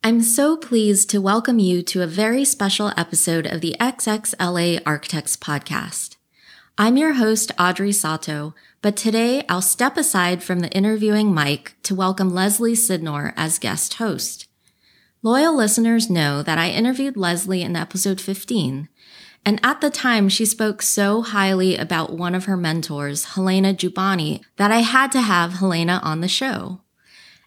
I'm so pleased to welcome you to a very special episode of the XXLA Architects Podcast. I'm your host, Audrey Sato, but today I'll step aside from the interviewing mic to welcome Leslie Sidnor as guest host. Loyal listeners know that I interviewed Leslie in episode 15, and at the time she spoke so highly about one of her mentors, Helena Jubany, that I had to have Helena on the show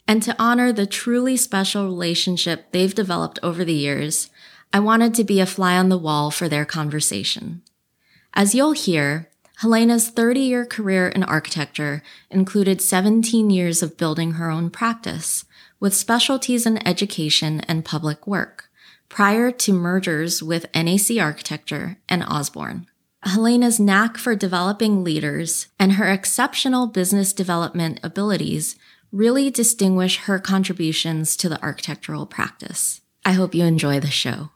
and to honor the truly special relationship they've developed over the years, I wanted to be a fly on the wall for their conversation. As you'll hear, Helena's 30 year career in architecture included 17 years of building her own practice, with specialties in education and public work, prior to mergers with NAC Architecture and Osborne. Helena's knack for developing leaders and her exceptional business development abilities really distinguish her contributions to the architectural practice. I hope you enjoy the show.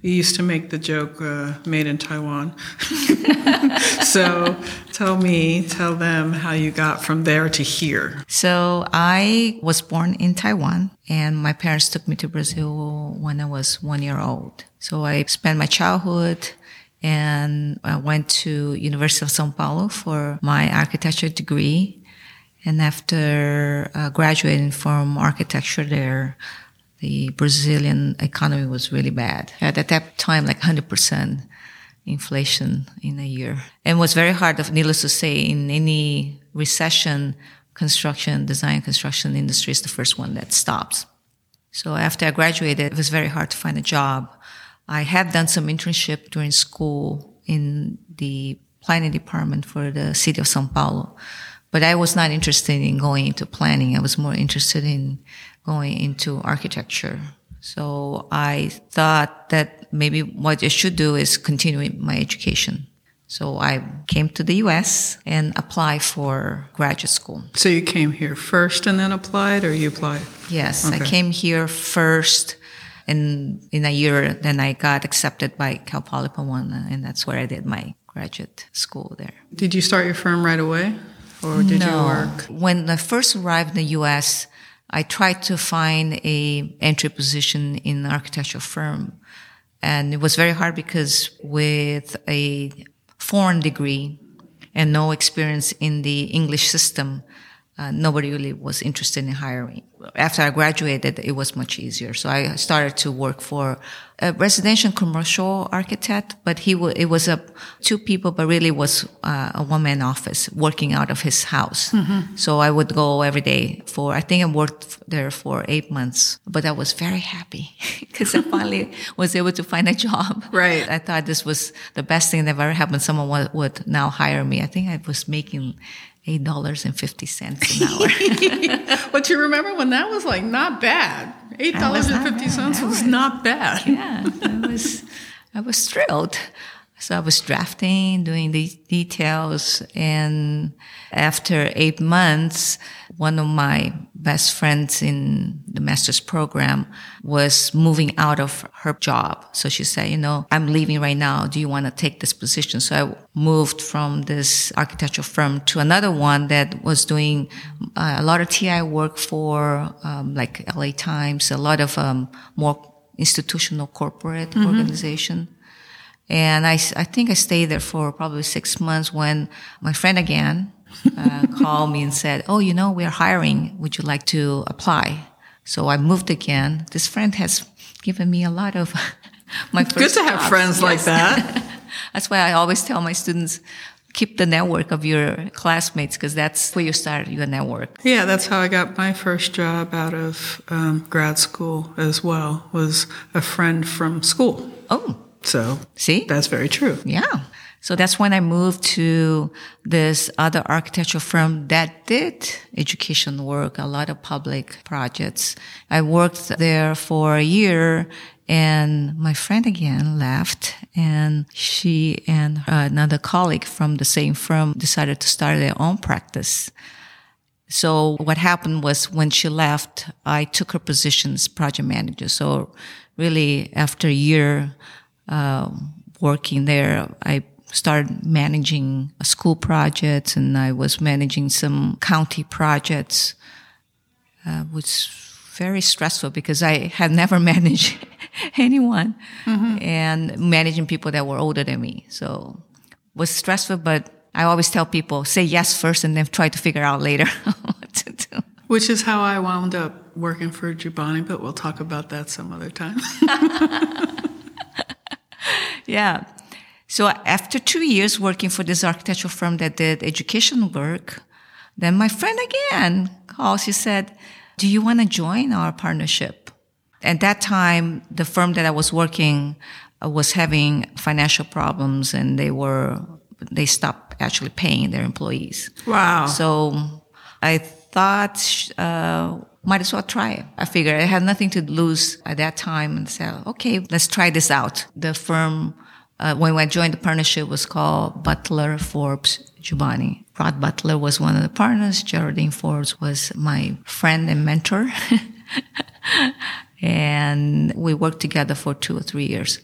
You used to make the joke uh, made in Taiwan. so tell me, tell them how you got from there to here. So I was born in Taiwan and my parents took me to Brazil when I was one year old. So I spent my childhood and I went to University of São Paulo for my architecture degree and after uh, graduating from architecture there, the Brazilian economy was really bad. At that time, like 100% inflation in a year. And it was very hard, needless to say, in any recession, construction, design, construction industry is the first one that stops. So after I graduated, it was very hard to find a job. I had done some internship during school in the planning department for the city of Sao Paulo. But I was not interested in going into planning. I was more interested in going into architecture. So I thought that maybe what I should do is continue my education. So I came to the US and applied for graduate school. So you came here first and then applied, or you applied? Yes, okay. I came here first. And in a year, then I got accepted by Cal Poly Pomona, and that's where I did my graduate school there. Did you start your firm right away? Or did no. you work? When I first arrived in the U.S., I tried to find a entry position in an architectural firm, and it was very hard because with a foreign degree and no experience in the English system, uh, nobody really was interested in hiring. After I graduated, it was much easier. So I started to work for a residential commercial architect, but he w- it was a two people, but really was uh, a one man office working out of his house. Mm-hmm. So I would go every day for I think I worked there for eight months, but I was very happy because I finally was able to find a job. Right. I thought this was the best thing that ever happened. Someone would, would now hire me. I think I was making eight dollars and fifty cents an hour. but you remember when that was like not bad. Eight dollars and fifty cents was not bad. Yeah, I was I was thrilled. So I was drafting, doing the details, and after eight months, one of my best friends in the master's program was moving out of her job. So she said, you know, I'm leaving right now. Do you want to take this position? So I moved from this architectural firm to another one that was doing uh, a lot of TI work for um, like LA Times, a lot of um, more institutional corporate mm-hmm. organization. And I, I think I stayed there for probably six months when my friend again uh, called me and said, Oh, you know, we're hiring. Would you like to apply? So I moved again. This friend has given me a lot of my first Good to have jobs. friends yes. like that. that's why I always tell my students, keep the network of your classmates because that's where you start your network. Yeah, that's how I got my first job out of um, grad school as well. Was a friend from school. Oh, so, see? That's very true. Yeah. So that's when I moved to this other architectural firm that did education work, a lot of public projects. I worked there for a year and my friend again left and she and another colleague from the same firm decided to start their own practice. So what happened was when she left, I took her position as project manager. So really after a year, working there, I started managing school projects and I was managing some county projects, uh, which very stressful because I had never managed anyone and managing people that were older than me. So it was stressful, but I always tell people say yes first and then try to figure out later what to do. Which is how I wound up working for Jubany, but we'll talk about that some other time. Yeah. So after two years working for this architectural firm that did education work, then my friend again called. She said, do you want to join our partnership? At that time, the firm that I was working uh, was having financial problems and they were, they stopped actually paying their employees. Wow. So I thought, uh, might as well try it. I figured I had nothing to lose at that time and said, okay, let's try this out. The firm, uh, when I joined the partnership was called Butler Forbes Jubany. Rod Butler was one of the partners. Geraldine Forbes was my friend and mentor. and we worked together for two or three years.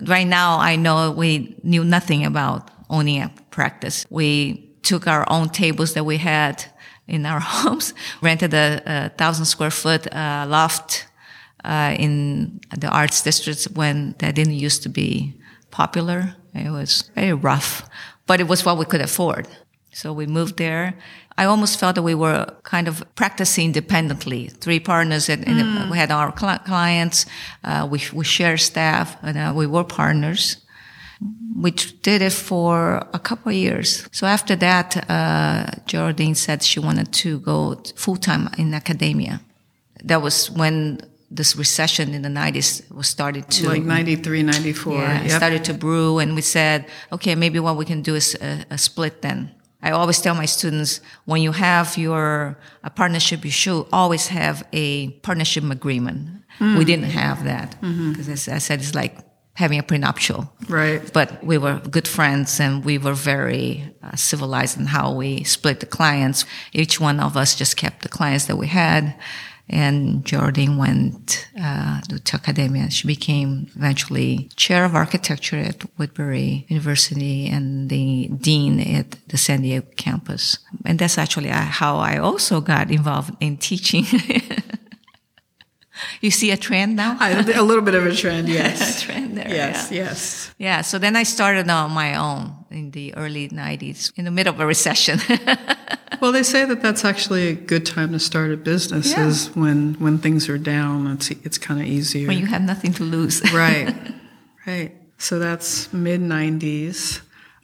Right now, I know we knew nothing about owning a practice. We took our own tables that we had in our homes, rented a, a thousand square foot uh, loft uh, in the arts districts when that didn't used to be popular. It was very rough, but it was what we could afford. So we moved there. I almost felt that we were kind of practicing independently. Three partners, and, mm. we had our cl- clients. Uh, we we share staff, and uh, we were partners. We did it for a couple of years. So after that, uh, Geraldine said she wanted to go full time in academia. That was when this recession in the 90s was started to like 93 94 yeah, yep. started to brew and we said okay maybe what we can do is a, a split then I always tell my students when you have your a partnership, you should always have a partnership agreement. Mm. We didn't have that because mm-hmm. I said it's like having a prenuptial. Right. But we were good friends and we were very uh, civilized in how we split the clients. Each one of us just kept the clients that we had and Jordan went uh, to academia. She became eventually chair of architecture at Woodbury University and the dean at the San Diego campus. And that's actually uh, how I also got involved in teaching. you see a trend now? a little bit of a trend, yes. a trend there. Yes, yeah. yes. Yeah, so then I started on my own in the early 90s in the middle of a recession. well, they say that that's actually a good time to start a business yeah. is when when things are down. It's it's kind of easier when you have nothing to lose. right, right. So that's mid 90s.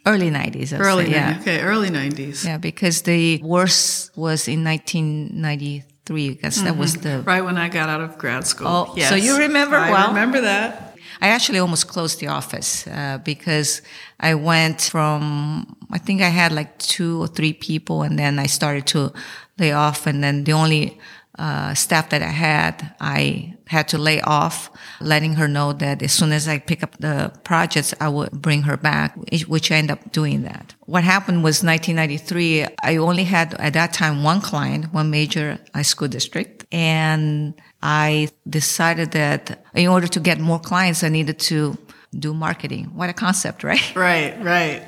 Early 90s. I'd early, say, yeah. okay, early 90s. Yeah, because the worst was in 1993 because mm-hmm. that was mm-hmm. the right when I got out of grad school. Oh, yes. so you remember I well? remember that. I actually almost closed the office uh, because I went from I think I had like two or three people, and then I started to lay off, and then the only uh, staff that I had, I had to lay off, letting her know that as soon as I pick up the projects, I would bring her back, which I ended up doing that. What happened was 1993, I only had at that time one client, one major high school district, and I decided that in order to get more clients, I needed to do marketing. What a concept, right? Right, right.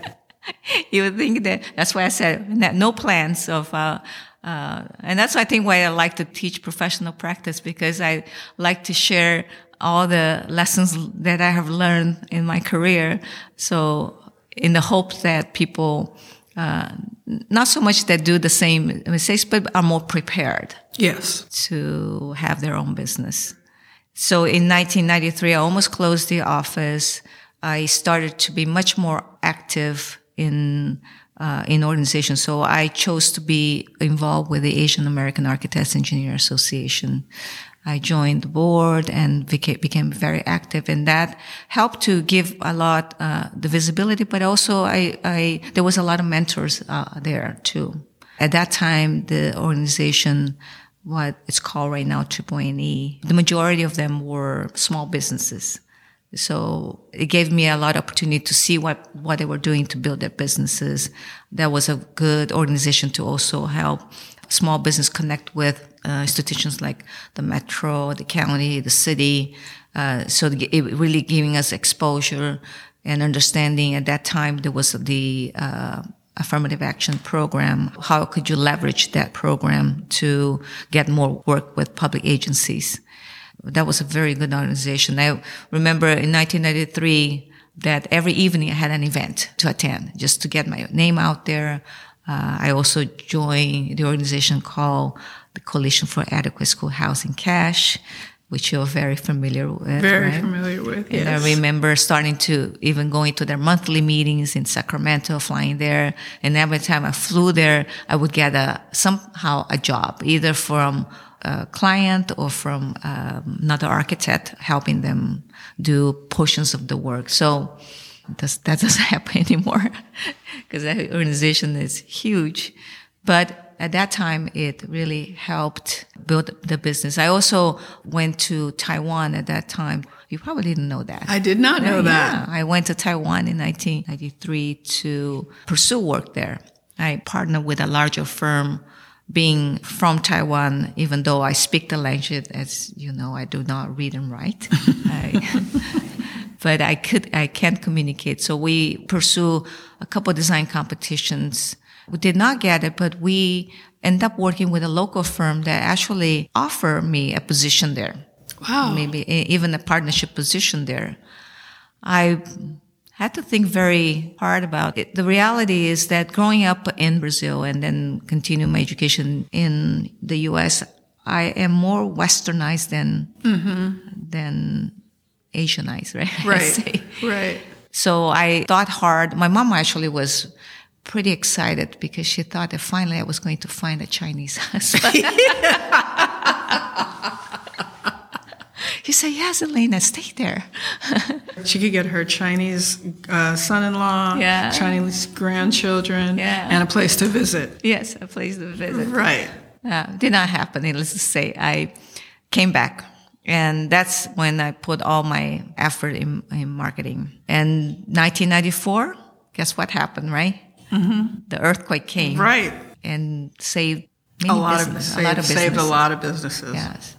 you would think that that's why I said no plans of, uh, uh, and that's why I think why I like to teach professional practice because I like to share all the lessons that I have learned in my career. So in the hope that people, uh, not so much that do the same mistakes, but are more prepared. Yes. To have their own business. So in 1993, I almost closed the office. I started to be much more active in uh, in organizations. So I chose to be involved with the Asian American Architects Engineer Association. I joined the board and became, very active, and that helped to give a lot uh, the visibility. But also, I, I there was a lot of mentors uh, there too. At that time, the organization what it's called right now Triple E. The majority of them were small businesses. So it gave me a lot of opportunity to see what, what they were doing to build their businesses. That was a good organization to also help small business connect with uh, institutions like the metro, the county, the city. Uh, so it really giving us exposure and understanding. At that time, there was the uh, affirmative action program. How could you leverage that program to get more work with public agencies? That was a very good organization. I remember in 1993 that every evening I had an event to attend just to get my name out there. Uh, I also joined the organization called the Coalition for Adequate School Housing CASH, which you're very familiar with. Very right? familiar with. And yes. I remember starting to even going to their monthly meetings in Sacramento, flying there. And every time I flew there, I would get a, somehow a job, either from a client or from um, another architect helping them do portions of the work. So that's, that doesn't happen anymore because that organization is huge. But at that time, it really helped build the business. I also went to Taiwan at that time. You probably didn't know that. I did not know Yeah, that. I went to Taiwan in 1993 to pursue work there. I partnered with a larger firm being from Taiwan, even though I speak the language, as you know, I do not read and write. I, but I could, I can't communicate. So we pursue a couple design competitions. We did not get it, but we end up working with a local firm that actually offered me a position there. Wow. Maybe even a partnership position there. I had to think very hard about it. The reality is that growing up in Brazil and then continuing my education in the U.S., I am more westernized than mm-hmm. than Asianized, right? Right. Right. So I thought hard. My mom actually was pretty excited because she thought that finally I was going to find a Chinese husband. she said, "Yes, Elena, stay there." She could get her Chinese uh, son-in-law, Yeah. Chinese grandchildren, Yeah. and a place to visit. yes, a place to visit. Right. Uh, did not happen. Needless to say, I came back. And that's when I put all my effort in, in marketing. And 1994, guess what happened, right? Mm-hmm. The earthquake came. Right. And saved A many lot of, business- saved, a lot of saved a businesses. lot of businesses. Yes.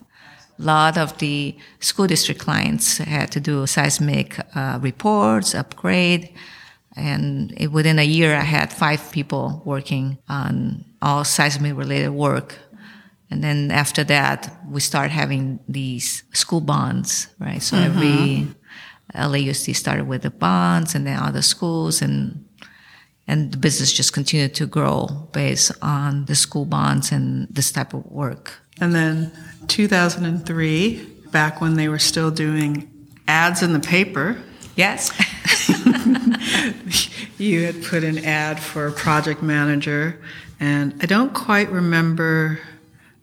A lot of the school district clients had to do seismic uh, reports, upgrade. And it, within a year, I had five people working on all seismic related work. And then after that, we start having these school bonds, right? So every mm-hmm. LAUSD started with the bonds and then other schools and and the business just continued to grow based on the school bonds and this type of work. And then 2003, back when they were still doing ads in the paper, Yes. you had put an ad for a project manager, and I don't quite remember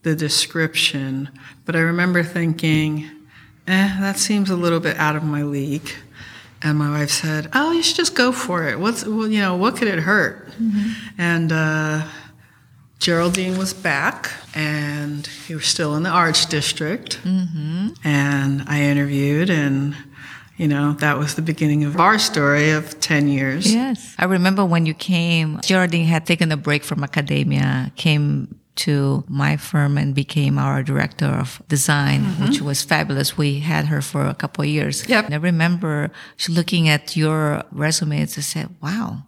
the description, but I remember thinking, eh, that seems a little bit out of my league. And my wife said, "Oh, you should just go for it. What's well, you know, what could it hurt?" And uh, Geraldine was back, and he was still in the Arts District. And I interviewed, and you know, that was the beginning of our story of ten years. yes. I remember when you came, Geraldine had taken a break from academia, came to my firm and became our director of design, mm-hmm. which was fabulous. We had her for a couple of years. Yep. And I remember she looking at your resume and said, wow,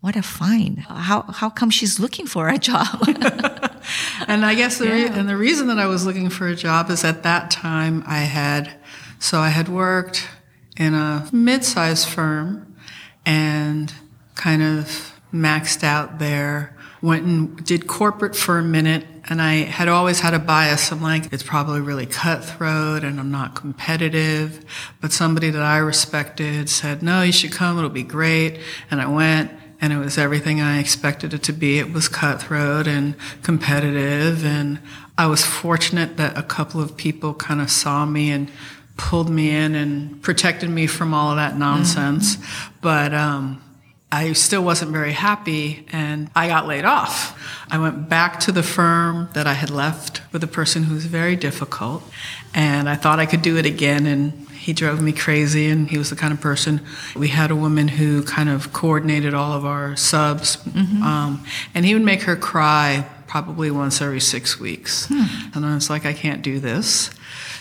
what a find. How, how come she's looking for a job? And I guess the re- and the reason that I was looking for a job is at that time I had so I had worked in a mid-sized firm and kind of maxed out there. Went and did corporate for a minute, and I had always had a bias. I'm like, it's probably really cutthroat, and I'm not competitive. But somebody that I respected said, "No, you should come. It'll be great." And I went, and it was everything I expected it to be. It was cutthroat and competitive, and I was fortunate that a couple of people kind of saw me and pulled me in and protected me from all of that nonsense. But um, I still wasn't very happy, and I got laid off. I went back to the firm that I had left with a person who was very difficult, and I thought I could do it again, and he drove me crazy, and he was the kind of person. We had a woman who kind of coordinated all of our subs, um, and he would make her cry probably once every six weeks. And I was like, I can't do this.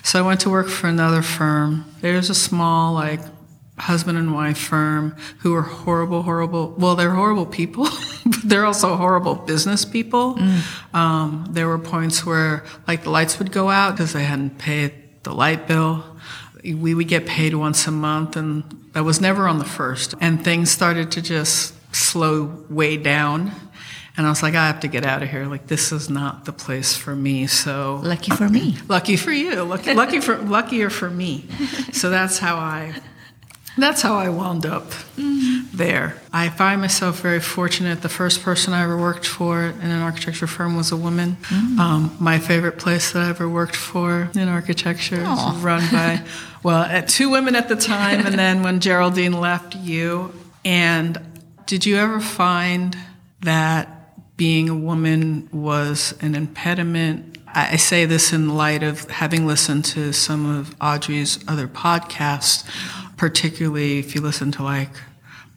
So I went to work for another firm. There's a small, like, husband and wife firm who were horrible, horrible. Well, they're horrible people, but they're also horrible business people. Mm. Um, there were points where, like, the lights would go out because they hadn't paid the light bill. We would get paid once a month, and that was never on the first. And things started to just slow way down. And I was like, I have to get out of here. Like, this is not the place for me. So lucky for me. lucky for you. Lucky, lucky for luckier for me. So that's how I that's how I wound up mm-hmm. there. I find myself very fortunate. The first person I ever worked for in an architecture firm was a woman. Mm-hmm. Um, my favorite place that I ever worked for in architecture Aww. is run by, well, uh, two women at the time, and then when Geraldine left, you. And did you ever find that being a woman was an impediment I say this in light of having listened to some of Audrey's other podcasts particularly if you listen to like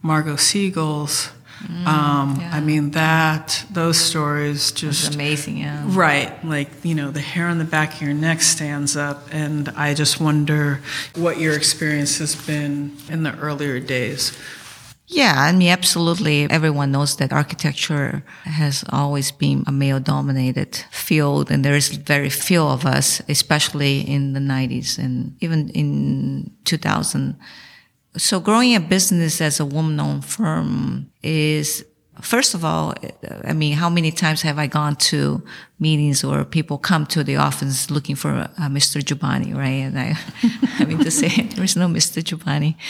Margot Siegel's. Mm, um, yeah. I mean that those stories just That's amazing, yeah. Right, like you know, the hair on the back of your neck stands up, and I just wonder what your experience has been in the earlier days. Yeah, I mean, absolutely. Everyone knows that architecture has always been a male dominated field, and there is very few of us, especially in the 90s and even in 2000. So, growing a business as a woman owned firm is First of all, I mean, how many times have I gone to meetings or people come to the office looking for uh, Mr. Giovanni, right? And I, I mean to say, there is no Mr. Giovanni.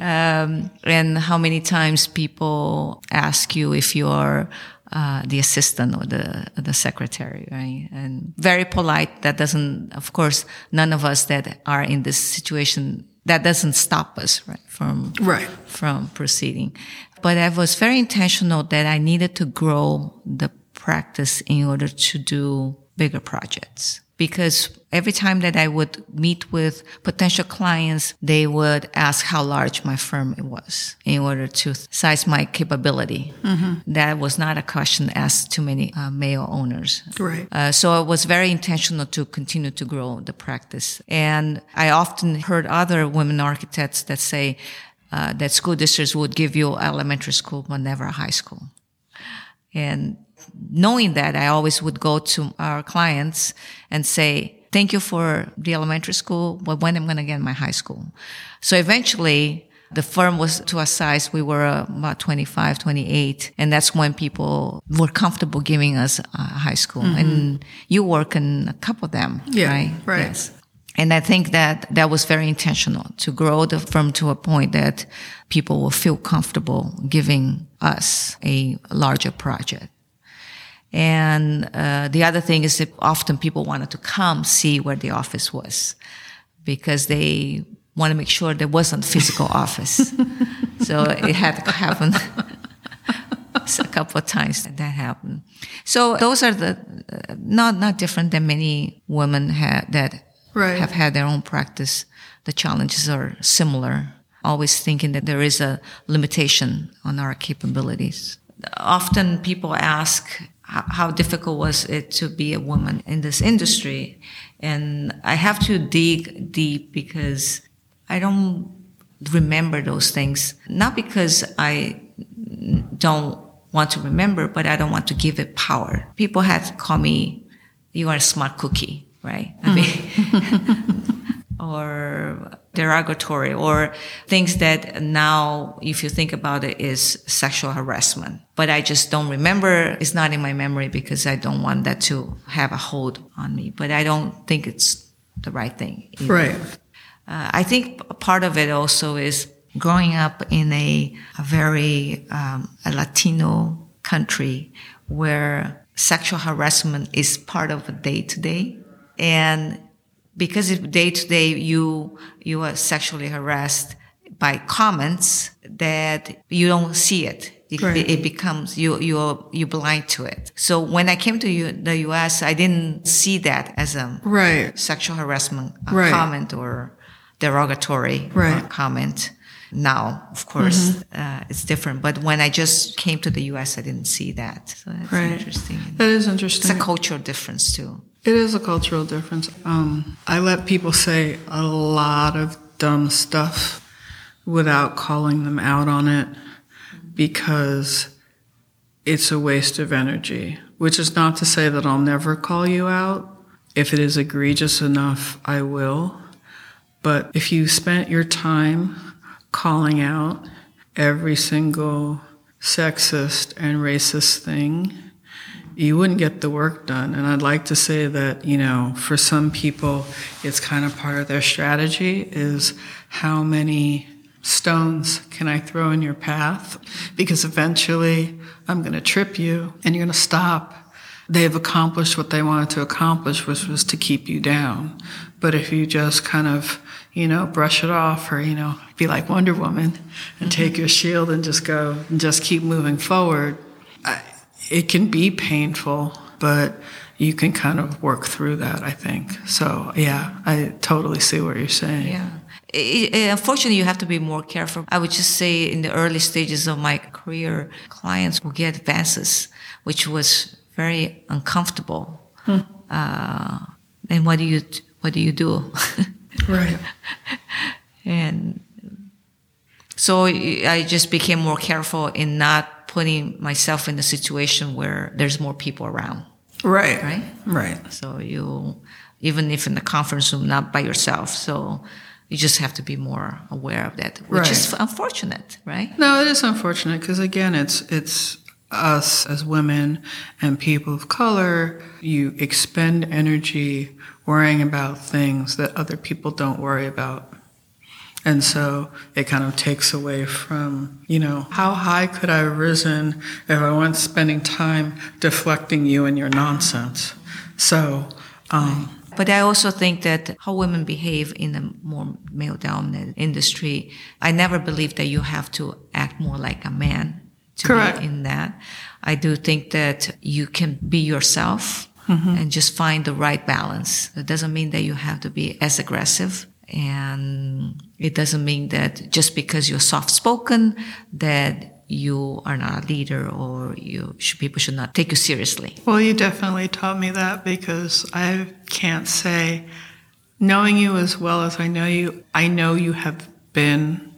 Um, and how many times people ask you if you're uh, the assistant or the the secretary, right? And very polite. That doesn't, of course, none of us that are in this situation that doesn't stop us, right, from right from proceeding. But I was very intentional that I needed to grow the practice in order to do bigger projects. Because every time that I would meet with potential clients, they would ask how large my firm was in order to size my capability. Mm-hmm. That was not a question asked to many uh, male owners. Right. Uh, so it was very intentional to continue to grow the practice. And I often heard other women architects that say, uh, that school districts would give you elementary school but never a high school. And knowing that, I always would go to our clients and say, thank you for the elementary school, but when am I going to get my high school? So eventually, the firm was to a size we were uh, about 25 28 and that's when people were comfortable giving us a high school mm-hmm. and you work in a couple of them yeah, right right yes. And I think that that was very intentional to grow the firm to a point that people will feel comfortable giving us a larger project. And uh, the other thing is that often people wanted to come see where the office was because they want to make sure there wasn't physical office. so it had to happen a couple of times that that happened. So those are the uh, not not different than many women had that right. have had their own practice, the challenges are similar. Always thinking that there is a limitation on our capabilities. Often people ask, how difficult was it to be a woman in this industry? And I have to dig deep because I don't remember those things. Not because I don't want to remember, but I don't want to give it power. People had called me, you are a smart cookie right? I mean, mm-hmm. or derogatory or things that now, if you think about it, is sexual harassment. But I just don't remember. It's not in my memory because I don't want that to have a hold on me. But I don't think it's the right thing. Either. Right. Uh, I think part of it also is growing up in a, a very um, a Latino country where sexual harassment is part of a day to day and because if day to day you, you are sexually harassed by comments that you don't see it. It, right. it, becomes you you're you blind to it. So when I came to U, the U.S., I didn't see that as a right. sexual harassment right. comment or derogatory right. comment. Now, of course, mm-hmm. uh, it's different. But when I just came to the U.S., I didn't see that. So that's right. interesting. That is interesting. It's a cultural difference too. It is a cultural difference. Um, I let people say a lot of dumb stuff without calling them out on it because it's a waste of energy, which is not to say that I'll never call you out. If it is egregious enough, I will. But if you spent your time calling out every single sexist and racist thing, you wouldn't get the work done. And I'd like to say that, you know, for some people, it's kind of part of their strategy is how many stones can I throw in your path? Because eventually I'm going to trip you and you're going to stop. They've accomplished what they wanted to accomplish, which was to keep you down. But if you just kind of, you know, brush it off or, you know, be like Wonder Woman and mm-hmm. take your shield and just go and just keep moving forward, it can be painful, but you can kind of work through that, I think. So, yeah, I totally see what you're saying. Yeah. It, it, unfortunately, you have to be more careful. I would just say in the early stages of my career, clients would get advances, which was very uncomfortable. Hmm. Uh, and what do you what do you do? right. And so I just became more careful in not putting myself in a situation where there's more people around. Right. Right. Right. So you, even if in the conference room, not by yourself. So you just have to be more aware of that, which Right. is unfortunate, right? No, it is unfortunate because again, it's it's us as women and people of color. You expend energy worrying about things that other people don't worry about, and so it kind of takes away from you know how high could I have risen if I wasn't spending time deflecting you and your nonsense. So. Um, But I also think that how women behave in a more male dominated industry, I never believed that you have to act more like a man to Correct. be in that. I do think that you can be yourself and just find the right balance. It doesn't mean that you have to be as aggressive. And it doesn't mean that just because you're soft spoken that you are not a leader or you should, people should not take you seriously. Well, you definitely taught me that because I can't say, knowing you as well as I know you, I know you have been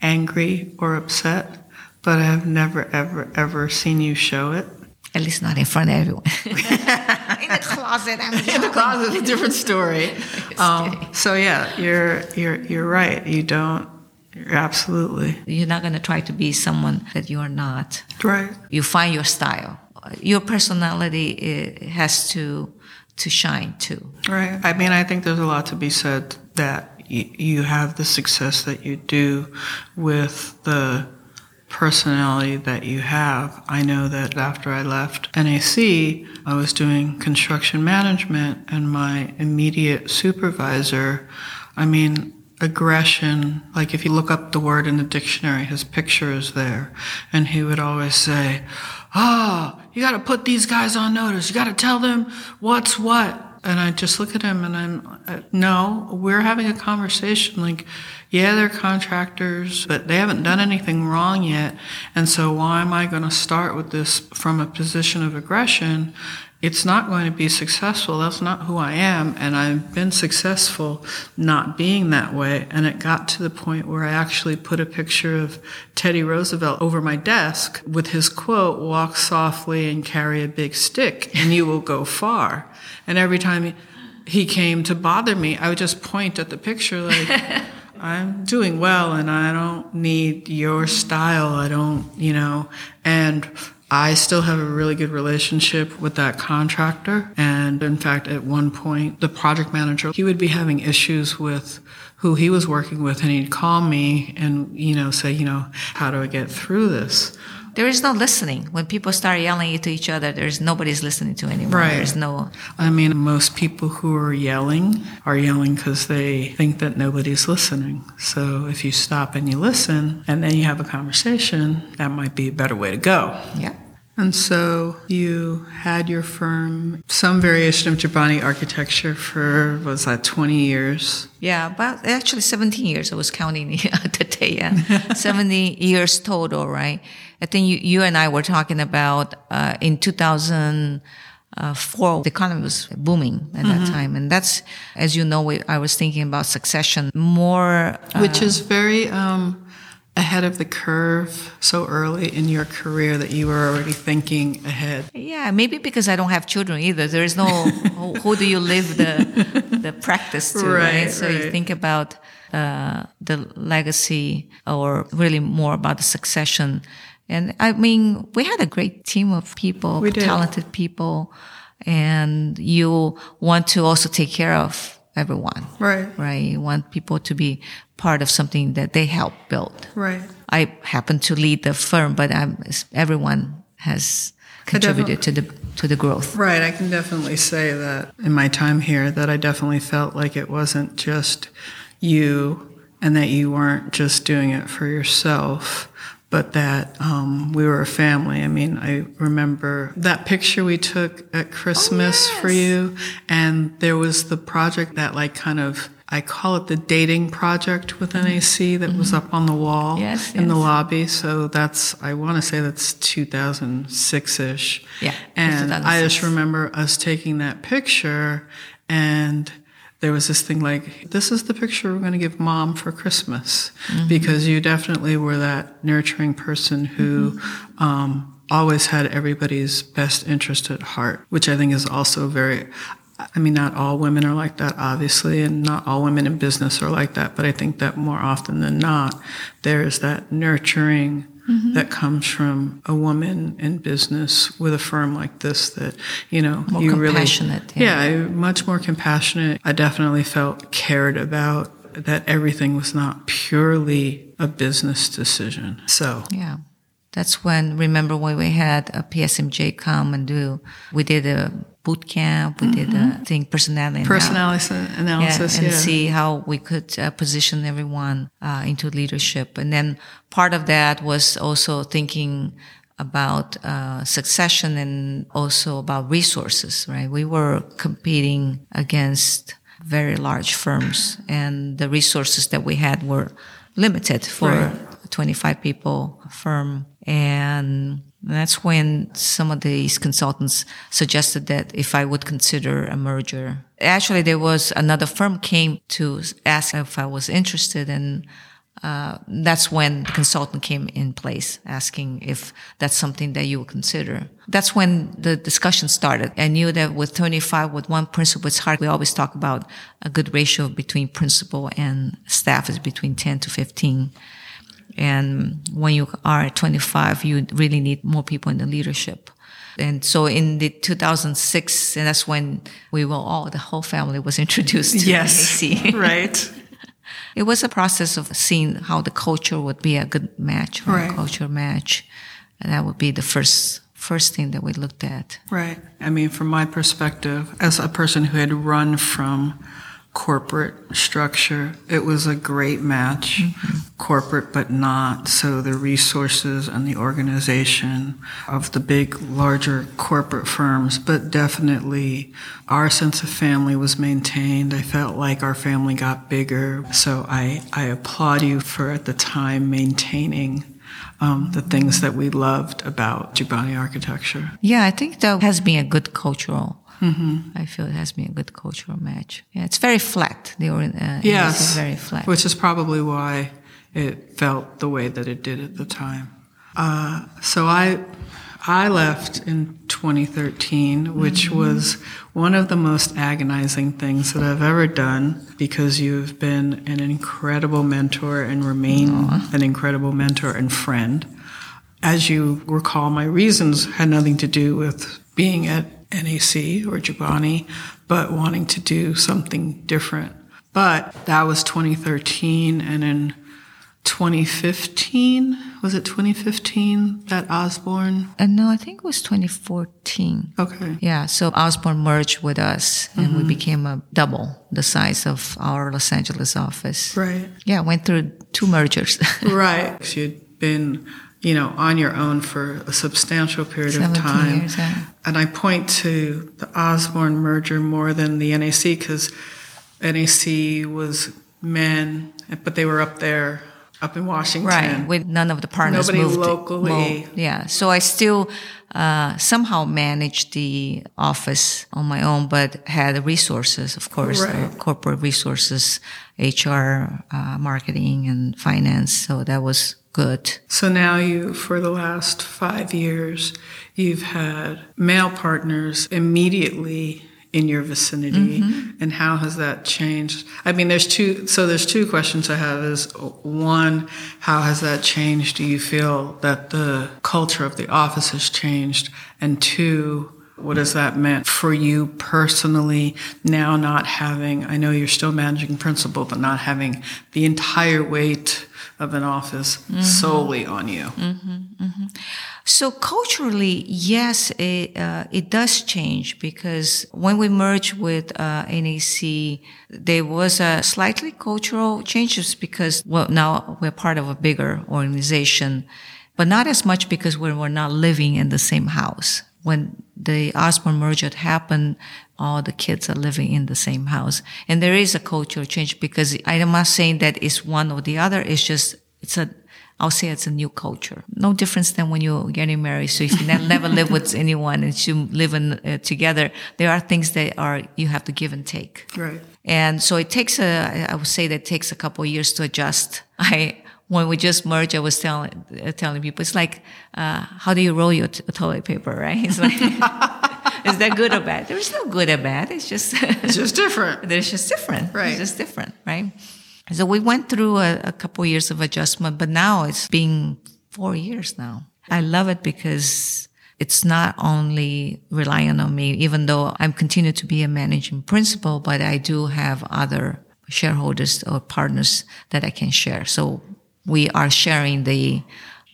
angry or upset, but I have never, ever, ever seen you show it. At least not in front of everyone. in the closet, I'm In the closet, a different story. Um, so yeah, you're you're you're right. You don't. You're absolutely You're not going to try to be someone that you are not. right. You find your style. Your personality eh, has to to shine too. Right. I mean, I think there's a lot to be said that y- you have the success that you do with the personality that you have. I know that after I left NAC, I was doing construction management, and my immediate supervisor, I mean, aggression, like if you look up the word in the dictionary, his picture is there. And he would always say, Ah, you got to put these guys on notice. You got to tell them what's what. And I just look at him and I'm, uh, no, we're having a conversation. Like, yeah, they're contractors, but they haven't done anything wrong yet. And so why am I going to start with this from a position of aggression? It's not going to be successful. That's not who I am. And I've been successful not being that way. And it got to the point where I actually put a picture of Teddy Roosevelt over my desk with his quote, walk softly and carry a big stick and you will go far. And every time he, came to bother me, I would just point at the picture like, I'm doing well and I don't need your style. I don't, you know, and I still have a really good relationship with that contractor. And in fact, at one point, the project manager, he would be having issues with who he was working with and he'd call me and, you know, say, you know, how do I get through this? There is no listening. When people start yelling to each other, there's nobody's listening to anymore. Right. There's no. I mean, most people who are yelling are yelling because they think that nobody's listening. So if you stop and you listen and then you have a conversation, that might be a better way to go. Yeah. And so you had your firm, some variation of Jubany architecture for, was that 20 years? Yeah, about actually 17 years. I was counting the day. Yeah, 70 years total, right? I think you, you and I were talking about uh, in 2000. uh, for the economy was booming at that time. And that's, as you know, we, I was thinking about succession more. uh, Which is very um, ahead of the curve so early in your career that you were already thinking ahead. Yeah, maybe because I don't have children either. There is no who, who do you live the the practice to, right? Right, So you think about uh, the legacy, or really more about the succession. And I mean, we had a great team of people, talented people, and you want to also take care of everyone, Right. right? You want people to be part of something that they help build. Right. I happen to lead the firm, but I'm, everyone has contributed to the to the growth. Right. I can definitely say that in my time here that I definitely felt like it wasn't just you and that you weren't just doing it for yourself, but that um, we were a family. I mean, I remember that picture we took at Christmas for you, and there was the project that, like, kind of. I call it the dating project with NAC that was up on the wall Yes, in the lobby. So that's, I want to say that's 2006 ish. Yeah, And I just remember us taking that picture and there was this thing like, this is the picture we're going to give mom for Christmas. Mm-hmm. Because you definitely were that nurturing person who, Mm-hmm. um, always had everybody's best interest at heart, which I think is also very, I mean, not all women are like that, obviously, and not all women in business are like that, but I think that more often than not, there is that nurturing Mm-hmm. that comes from a woman in business with a firm like this that, you know, More you compassionate, really, yeah. yeah, much more compassionate. I definitely felt cared about that everything was not purely a business decision. So, Yeah. That's when, remember when we had a PSMJ come and do, we did a boot camp, we did a thing, personality. personality yeah, analysis, and yeah. see how we could uh, position everyone uh, into leadership. And then part of that was also thinking about uh, succession and also about resources, right? We were competing against very large firms and the resources that we had were limited for Right. 25 people firm. And that's when some of these consultants suggested that if I would consider a merger. Actually, there was another firm came to ask if I was interested and uh, that's when the consultant came in place asking if that's something that you would consider. That's when the discussion started. I knew that with 25, with one principal, it's hard. We always talk about a good ratio between principal and staff is between 10 to 15. And when you are at 25, you really need more people in the leadership. And so in the 2006, and that's when we were all, the whole family was introduced to Yes. NAC. right. It was a process of seeing how the culture would be a good match or Right. a culture match. And that would be the first first thing that we looked at. Right. I mean, from my perspective, as a person who had run from corporate structure, it was a great match. Corporate, but not. So the resources and the organization of the big, larger corporate firms, but definitely our sense of family was maintained. I felt like our family got bigger. So I, I applaud you for at the time maintaining um, the things that we loved about Jubany architecture. Yeah, I think that has been a good cultural. I feel it has been a good cultural match. Yeah, it's very flat. The uh, Yes, very flat. which is probably why it felt the way that it did at the time. Uh, so I, I left in 2013, which was one of the most agonizing things that I've ever done because you've been an incredible mentor and remain an incredible mentor and friend. As you recall, my reasons had nothing to do with being at NAC or Jubany, but wanting to do something different. But that was 2013, and in 2015, was it 2015 that Osborne? Uh, no, I think it was 2014. Okay. Yeah, so Osborne merged with us and Mm-hmm. we became a double the size of our Los Angeles office. Right. Yeah, went through two mergers. Right. So You'd been, you know, on your own for a substantial period of time. years, yeah. And I point to the Osborne merger more than the NAC because NAC was men, but they were up there up in Washington. Right, with none of the partners Nobody moved. locally. moved. Yeah, so I still uh, somehow managed the office on my own, but had resources, of course, uh, corporate resources, HR, uh, marketing, and finance. So that was good. So now you, for the last five years, you've had male partners immediately in your vicinity. Mm-hmm. And how has that changed? I mean, there's two, so there's two questions I have is one, how has that changed? Do you feel that the culture of the office has changed? And two, what has that meant for you personally now not having, I know you're still managing principal, but not having the entire weight of an office solely on you? So culturally, yes, it, uh, it does change because when we merged with uh, NAC, there was a slightly cultural changes because well now we're part of a bigger organization, but not as much because we were not living in the same house. When the Osborne merger happened, all the kids are living in the same house, and there is a cultural change because I'm not saying that it's one or the other. It's just it's a I'll say it's a new culture. No difference than when you're getting married. So if you never live with anyone and you live in, uh, together, there are things that are, you have to give and take. Right. And so it takes a, I would say that it takes a couple of years to adjust. I, when we just merged, I was telling, uh, telling people, it's like, uh, how do you roll your t- toilet paper, right? It's like, is that good or bad? There's no good or bad. It's just, It's just different. they're just different. Right. It's just different, right? So we went through a, a couple years of adjustment, but now it's been four years now. I love it because it's not only relying on me, even though I'm continuing to be a managing principal, but I do have other shareholders or partners that I can share. So we are sharing the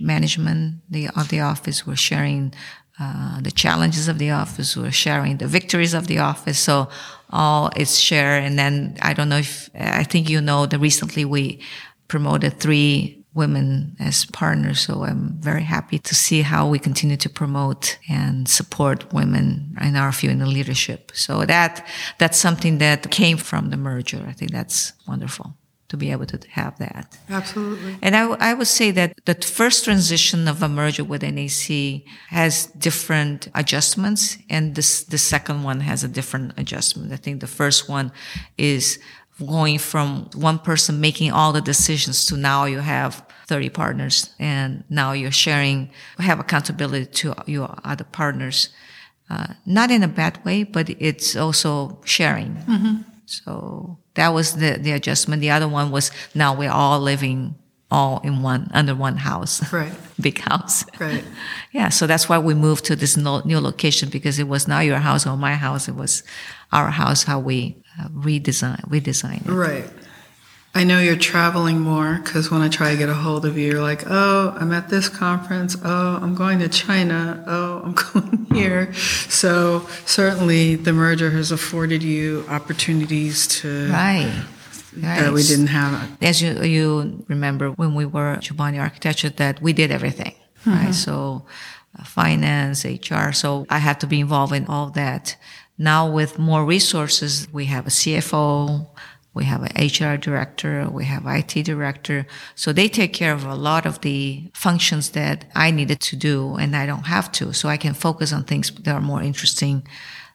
management the, of the office. We're sharing uh, the challenges of the office. We're sharing the victories of the office. So all is shared. And then I don't know if I think you know that recently we promoted three women as partners. So I'm very happy to see how we continue to promote and support women in our field in the leadership. So that that's something that came from the merger. I think that's wonderful to be able to have that. Absolutely. And I, I would say that the first transition of a merger with NAC has different adjustments, and this the second one has a different adjustment. I think the first one is going from one person making all the decisions to now you have 30 partners and now you're sharing have accountability to your other partners uh, not in a bad way but it's also sharing so that was the, the adjustment. The other one was now we're all living all in one, under one house. Right. Big house. Right. Yeah. So that's why we moved to this no, new location because it was not your house or my house. It was our house, how we uh, redesign, redesign it. Right. I know you're traveling more because when I try to get a hold of you, you're like, oh, I'm at this conference. Oh, I'm going to China. Oh, I'm going here. So certainly the merger has afforded you opportunities to Right. that we didn't have. as you you remember when we were at Jubany Architecture that we did everything, right? So uh, finance, HR. So I had to be involved in all that. Now with more resources, we have a CFO, we have an HR director, we have IT director. So they take care of a lot of the functions that I needed to do and I don't have to. So I can focus on things that are more interesting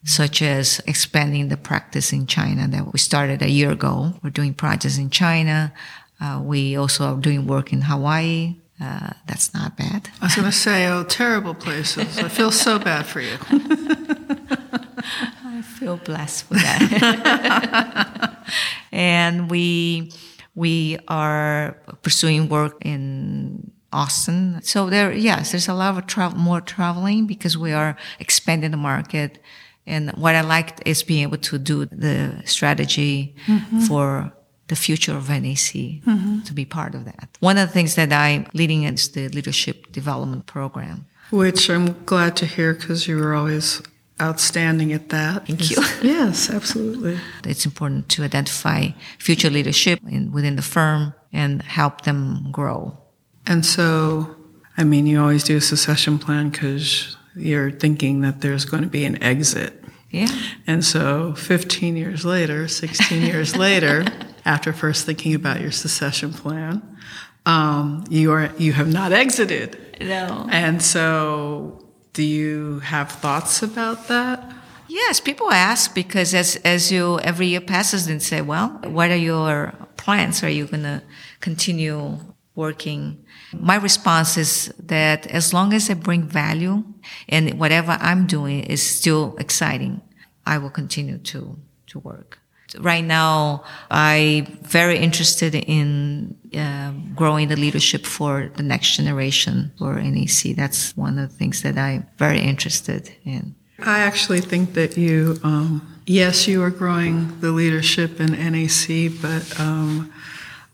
such as expanding the practice in China that we started a year ago. We're doing projects in China. Uh, we also are doing work in Hawaii. Uh, that's not bad. I was going to say, oh, terrible places. I feel so bad for you. I feel blessed with that. and we we are pursuing work in Austin. So there, yes, there's a lot of travel, more traveling because we are expanding the market. And what I like is being able to do the strategy mm-hmm. for the future of NAC mm-hmm. to be part of that. One of the things that I'm leading is the leadership development program. Which I'm glad to hear because you were always outstanding at that. Thank you. Yes, absolutely. It's important to identify future leadership in, within the firm and help them grow. And so, I mean, you always do a succession plan because you're thinking that there's going to be an exit. Yeah. And so, 15 years later, 16 years later, after first thinking about your succession plan, um, you are you have not exited. No. And so, do you have thoughts about that? Yes, people ask because as as you every year passes, and say, well, what are your plans? Are you to continue working? My response is that as long as I bring value and whatever I'm doing is still exciting, I will continue to to work. Right now, I'm very interested in uh, growing the leadership for the next generation for NAC That's one of the things that I'm very interested in. I actually think that you, um, yes, you are growing the leadership in NAC but um,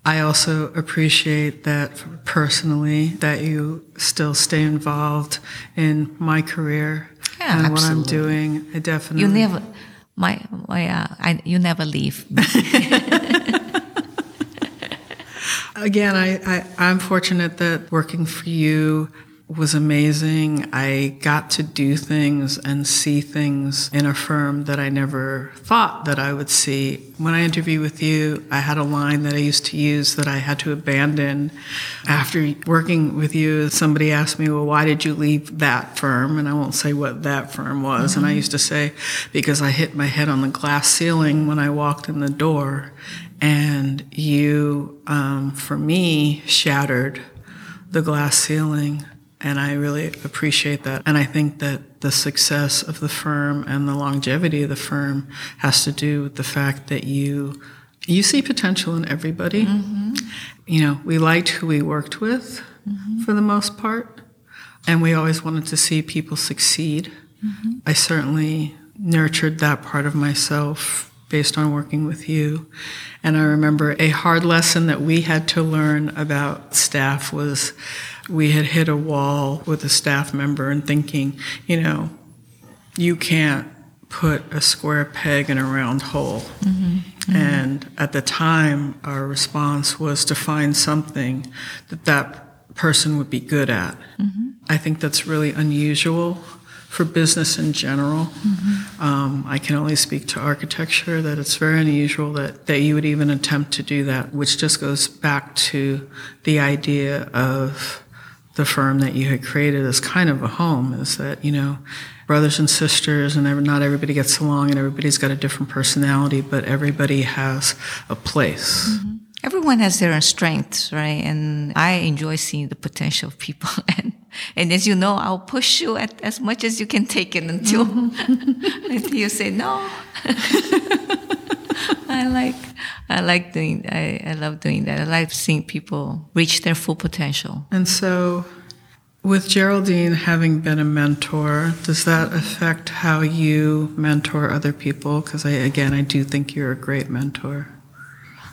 I also appreciate that personally that you still stay involved in my career Yeah, and what I'm doing. I definitely. You never, my, my uh, I, you never leave. Again, I, I, I'm fortunate that working for you was amazing. I got to do things and see things in a firm that I never thought that I would see. When I interviewed with you, I had a line that I used to use that I had to abandon. After working with you, somebody asked me, Well, why did you leave that firm? And I won't say what that firm was. And I used to say, Because I hit my head on the glass ceiling when I walked in the door. And you, um, for me, shattered the glass ceiling. And I really appreciate that. And I think that the success of the firm and the longevity of the firm has to do with the fact that you you see potential in everybody. Mm-hmm. You know, we liked who we worked with mm-hmm. for the most part, and we always wanted to see people succeed. Mm-hmm. I certainly nurtured that part of myself based on working with you. And I remember a hard lesson that we had to learn about staff was we had hit a wall with a staff member and thinking, you know, you can't put a square peg in a round hole. Mm-hmm. And at the time, our response was to find something that that person would be good at. Mm-hmm. I think that's really unusual for business in general. Mm-hmm. Um, I can only speak to architecture, that it's very unusual that, that you would even attempt to do that, which just goes back to the idea of the firm that you had created as kind of a home is that, you know, brothers and sisters, and not everybody gets along, and everybody's got a different personality, but everybody has a place. Mm-hmm. Everyone has their own strengths, right? And I enjoy seeing the potential of people. And, and as you know, I'll push you at, as much as you can take it until, mm-hmm. until you say no. I like, I like doing, I, I love doing that. I like seeing people reach their full potential. And so, with Geraldine having been a mentor, does that affect how you mentor other people? Because I, again, I do think you're a great mentor.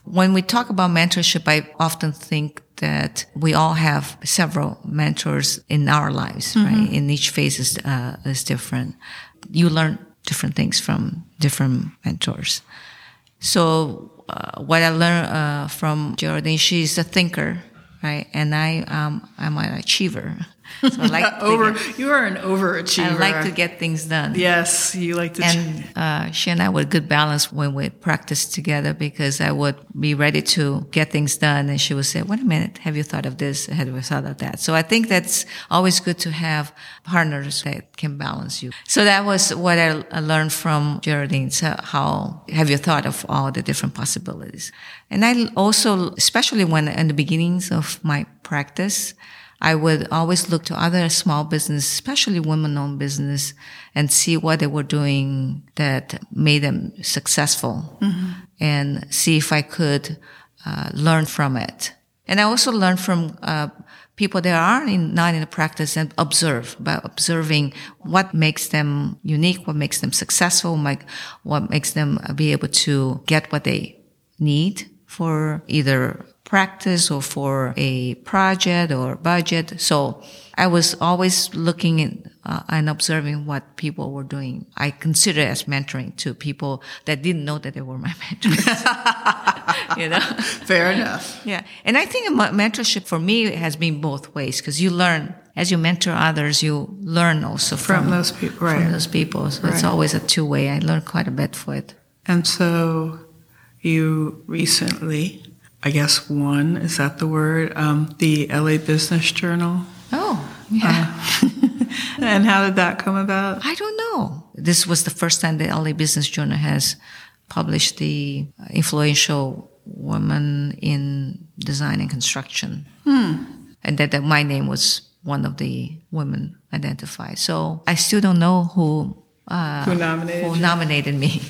When we talk about mentorship, I often think that we all have several mentors in our lives, right? And each phase is, uh, is different. You learn different things from different mentors. So, uh, what I learned uh, from Geraldine, she's a thinker, right? And I, um, I'm an achiever. So I like Over, get, you are an overachiever. I like to get things done. Yes, you like to. And uh, she and I were good balance when we practiced together because I would be ready to get things done, and she would say, "Wait a minute, have you thought of this? Have you thought of that?" So I think that's always good to have partners that can balance you. So that was what I, I learned from Geraldine. So how have you thought of all the different possibilities? And I also, especially when in the beginnings of my practice. I would always look to other small business, especially women-owned business, and see what they were doing that made them successful, and see if I could uh, learn from it. And I also learned from uh, people that are in, not in the practice and observe by observing what makes them unique, what makes them successful, like what makes them be able to get what they need for either practice or for a project or budget. So I was always looking in, uh, and observing what people were doing. I consider it as mentoring to people that didn't know that they were my mentors. you know? Fair enough. Yeah. And I think mentorship for me has been both ways because you learn as you mentor others, you learn also from, From those people, right. From those people. So it's always a two way. I learned quite a bit for it. And so, you recently I guess, one, is that the word? Um, the LA Business Journal. Oh, yeah. Uh, and how did that come about? I don't know. This was the first time the LA Business Journal has published the influential woman in design and construction. Hmm. And that, that my name was one of the women identified. So I still don't know who uh, Who nominated who nominated me.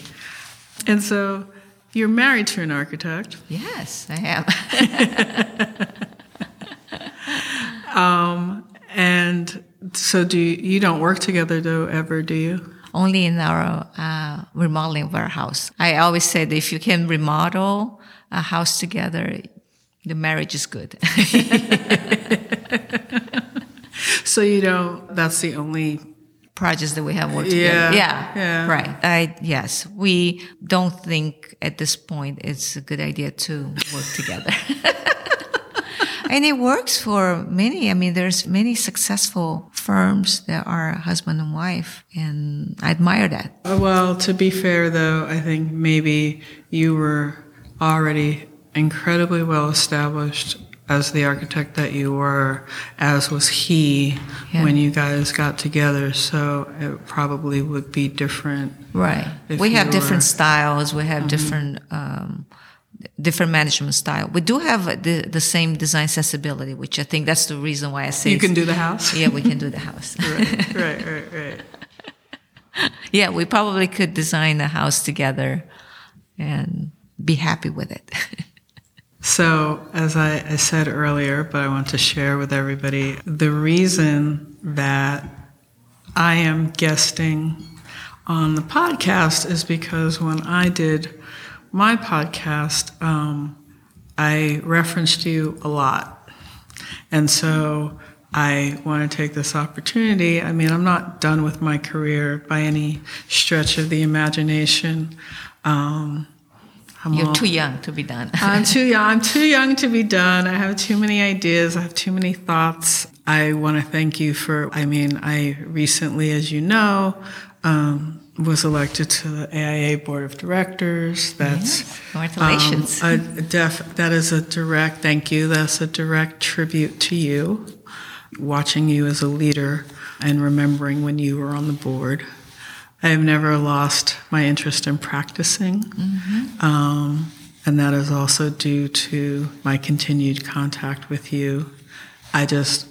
And so you're married to an architect. Yes, I am. And so do you, you don't work together though ever, do you? Only in our uh, remodeling of our house. I always said if you can remodel a house together, the marriage is good. So you don't, that's the only, projects that we have worked Yeah, together. Yeah, yeah. right. I yes, we don't think at this point it's a good idea to work together. and it works for many. I mean, there's many successful firms that are husband and wife, and I admire that. well, to be fair though, I think maybe you were already incredibly well established as the architect that you were, as was he Yeah. when you guys got together. So it probably would be different. Right. We have you different styles. We have different. Um, different management style. We do have the, the same design sensibility, which I think that's the reason why I say You can do the house. yeah, we can do the house. right, right, right, right. Yeah, we probably could design a house together and be happy with it. So, as I, I said earlier, but I want to share with everybody the reason that I am guesting on the podcast is because when I did my podcast, um, I referenced you a lot. And so I want to take this opportunity. I mean, I'm not done with my career by any stretch of the imagination. Um, I'm You're all- too young to be done. I'm too young. I'm too young to be done. I have too many ideas. I have too many thoughts. I want to thank you for. I mean, I recently, as you know, um, was elected to the AIA board of directors. That's Congratulations. um, a def, that is a direct thank you. That's a direct tribute to you. Watching you as a leader and remembering when you were on the board. I have never lost my interest in practicing. Um, and that is also due to my continued contact with you. I just,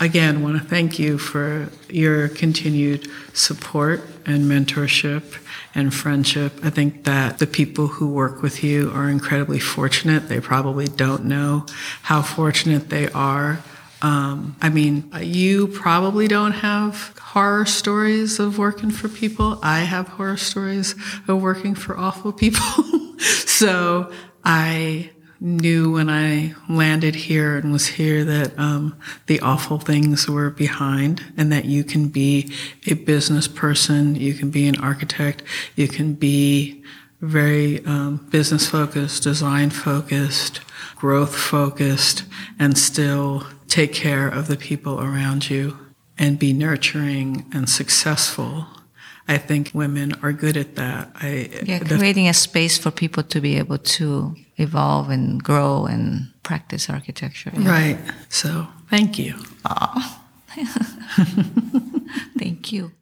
again, want to thank you for your continued support and mentorship and friendship. I think that the people who work with you are incredibly fortunate. They probably don't know how fortunate they are. Um, I mean, you probably don't have horror stories of working for people. I have horror stories of working for awful people. so I knew when I landed here and was here that um, the awful things were behind and that you can be a business person, you can be an architect, you can be very um, business focused, design focused, growth focused, and still take care of the people around you and be nurturing and successful. I think women are good at that. I, yeah, the- creating a space for people to be able to evolve and grow and practice architecture. Yeah. right. So thank you. Thank you.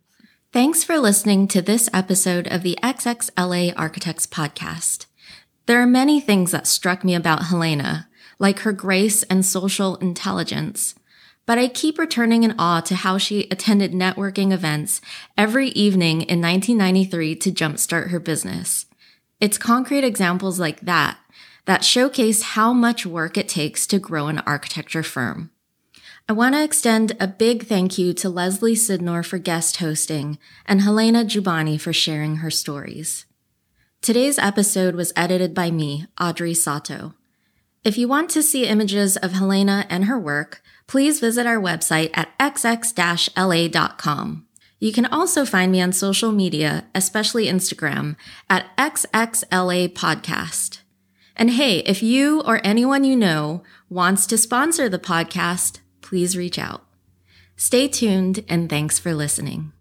Thanks for listening to this episode of the XXLA Architects Podcast. There are many things that struck me about Helena, like her grace and social intelligence, but I keep returning in awe to how she attended networking events every evening in 1993 to jumpstart her business. It's concrete examples like that that showcase how much work it takes to grow an architecture firm. I want to extend a big thank you to Leslie Sidnor for guest hosting and Helena Jubany for sharing her stories. Today's episode was edited by me, Audrey Sato. If you want to see images of Helena and her work, please visit our website at xx-la.com. You can also find me on social media, especially Instagram, at XXLA Podcast. And hey, if you or anyone you know wants to sponsor the podcast, please reach out. Stay tuned and thanks for listening.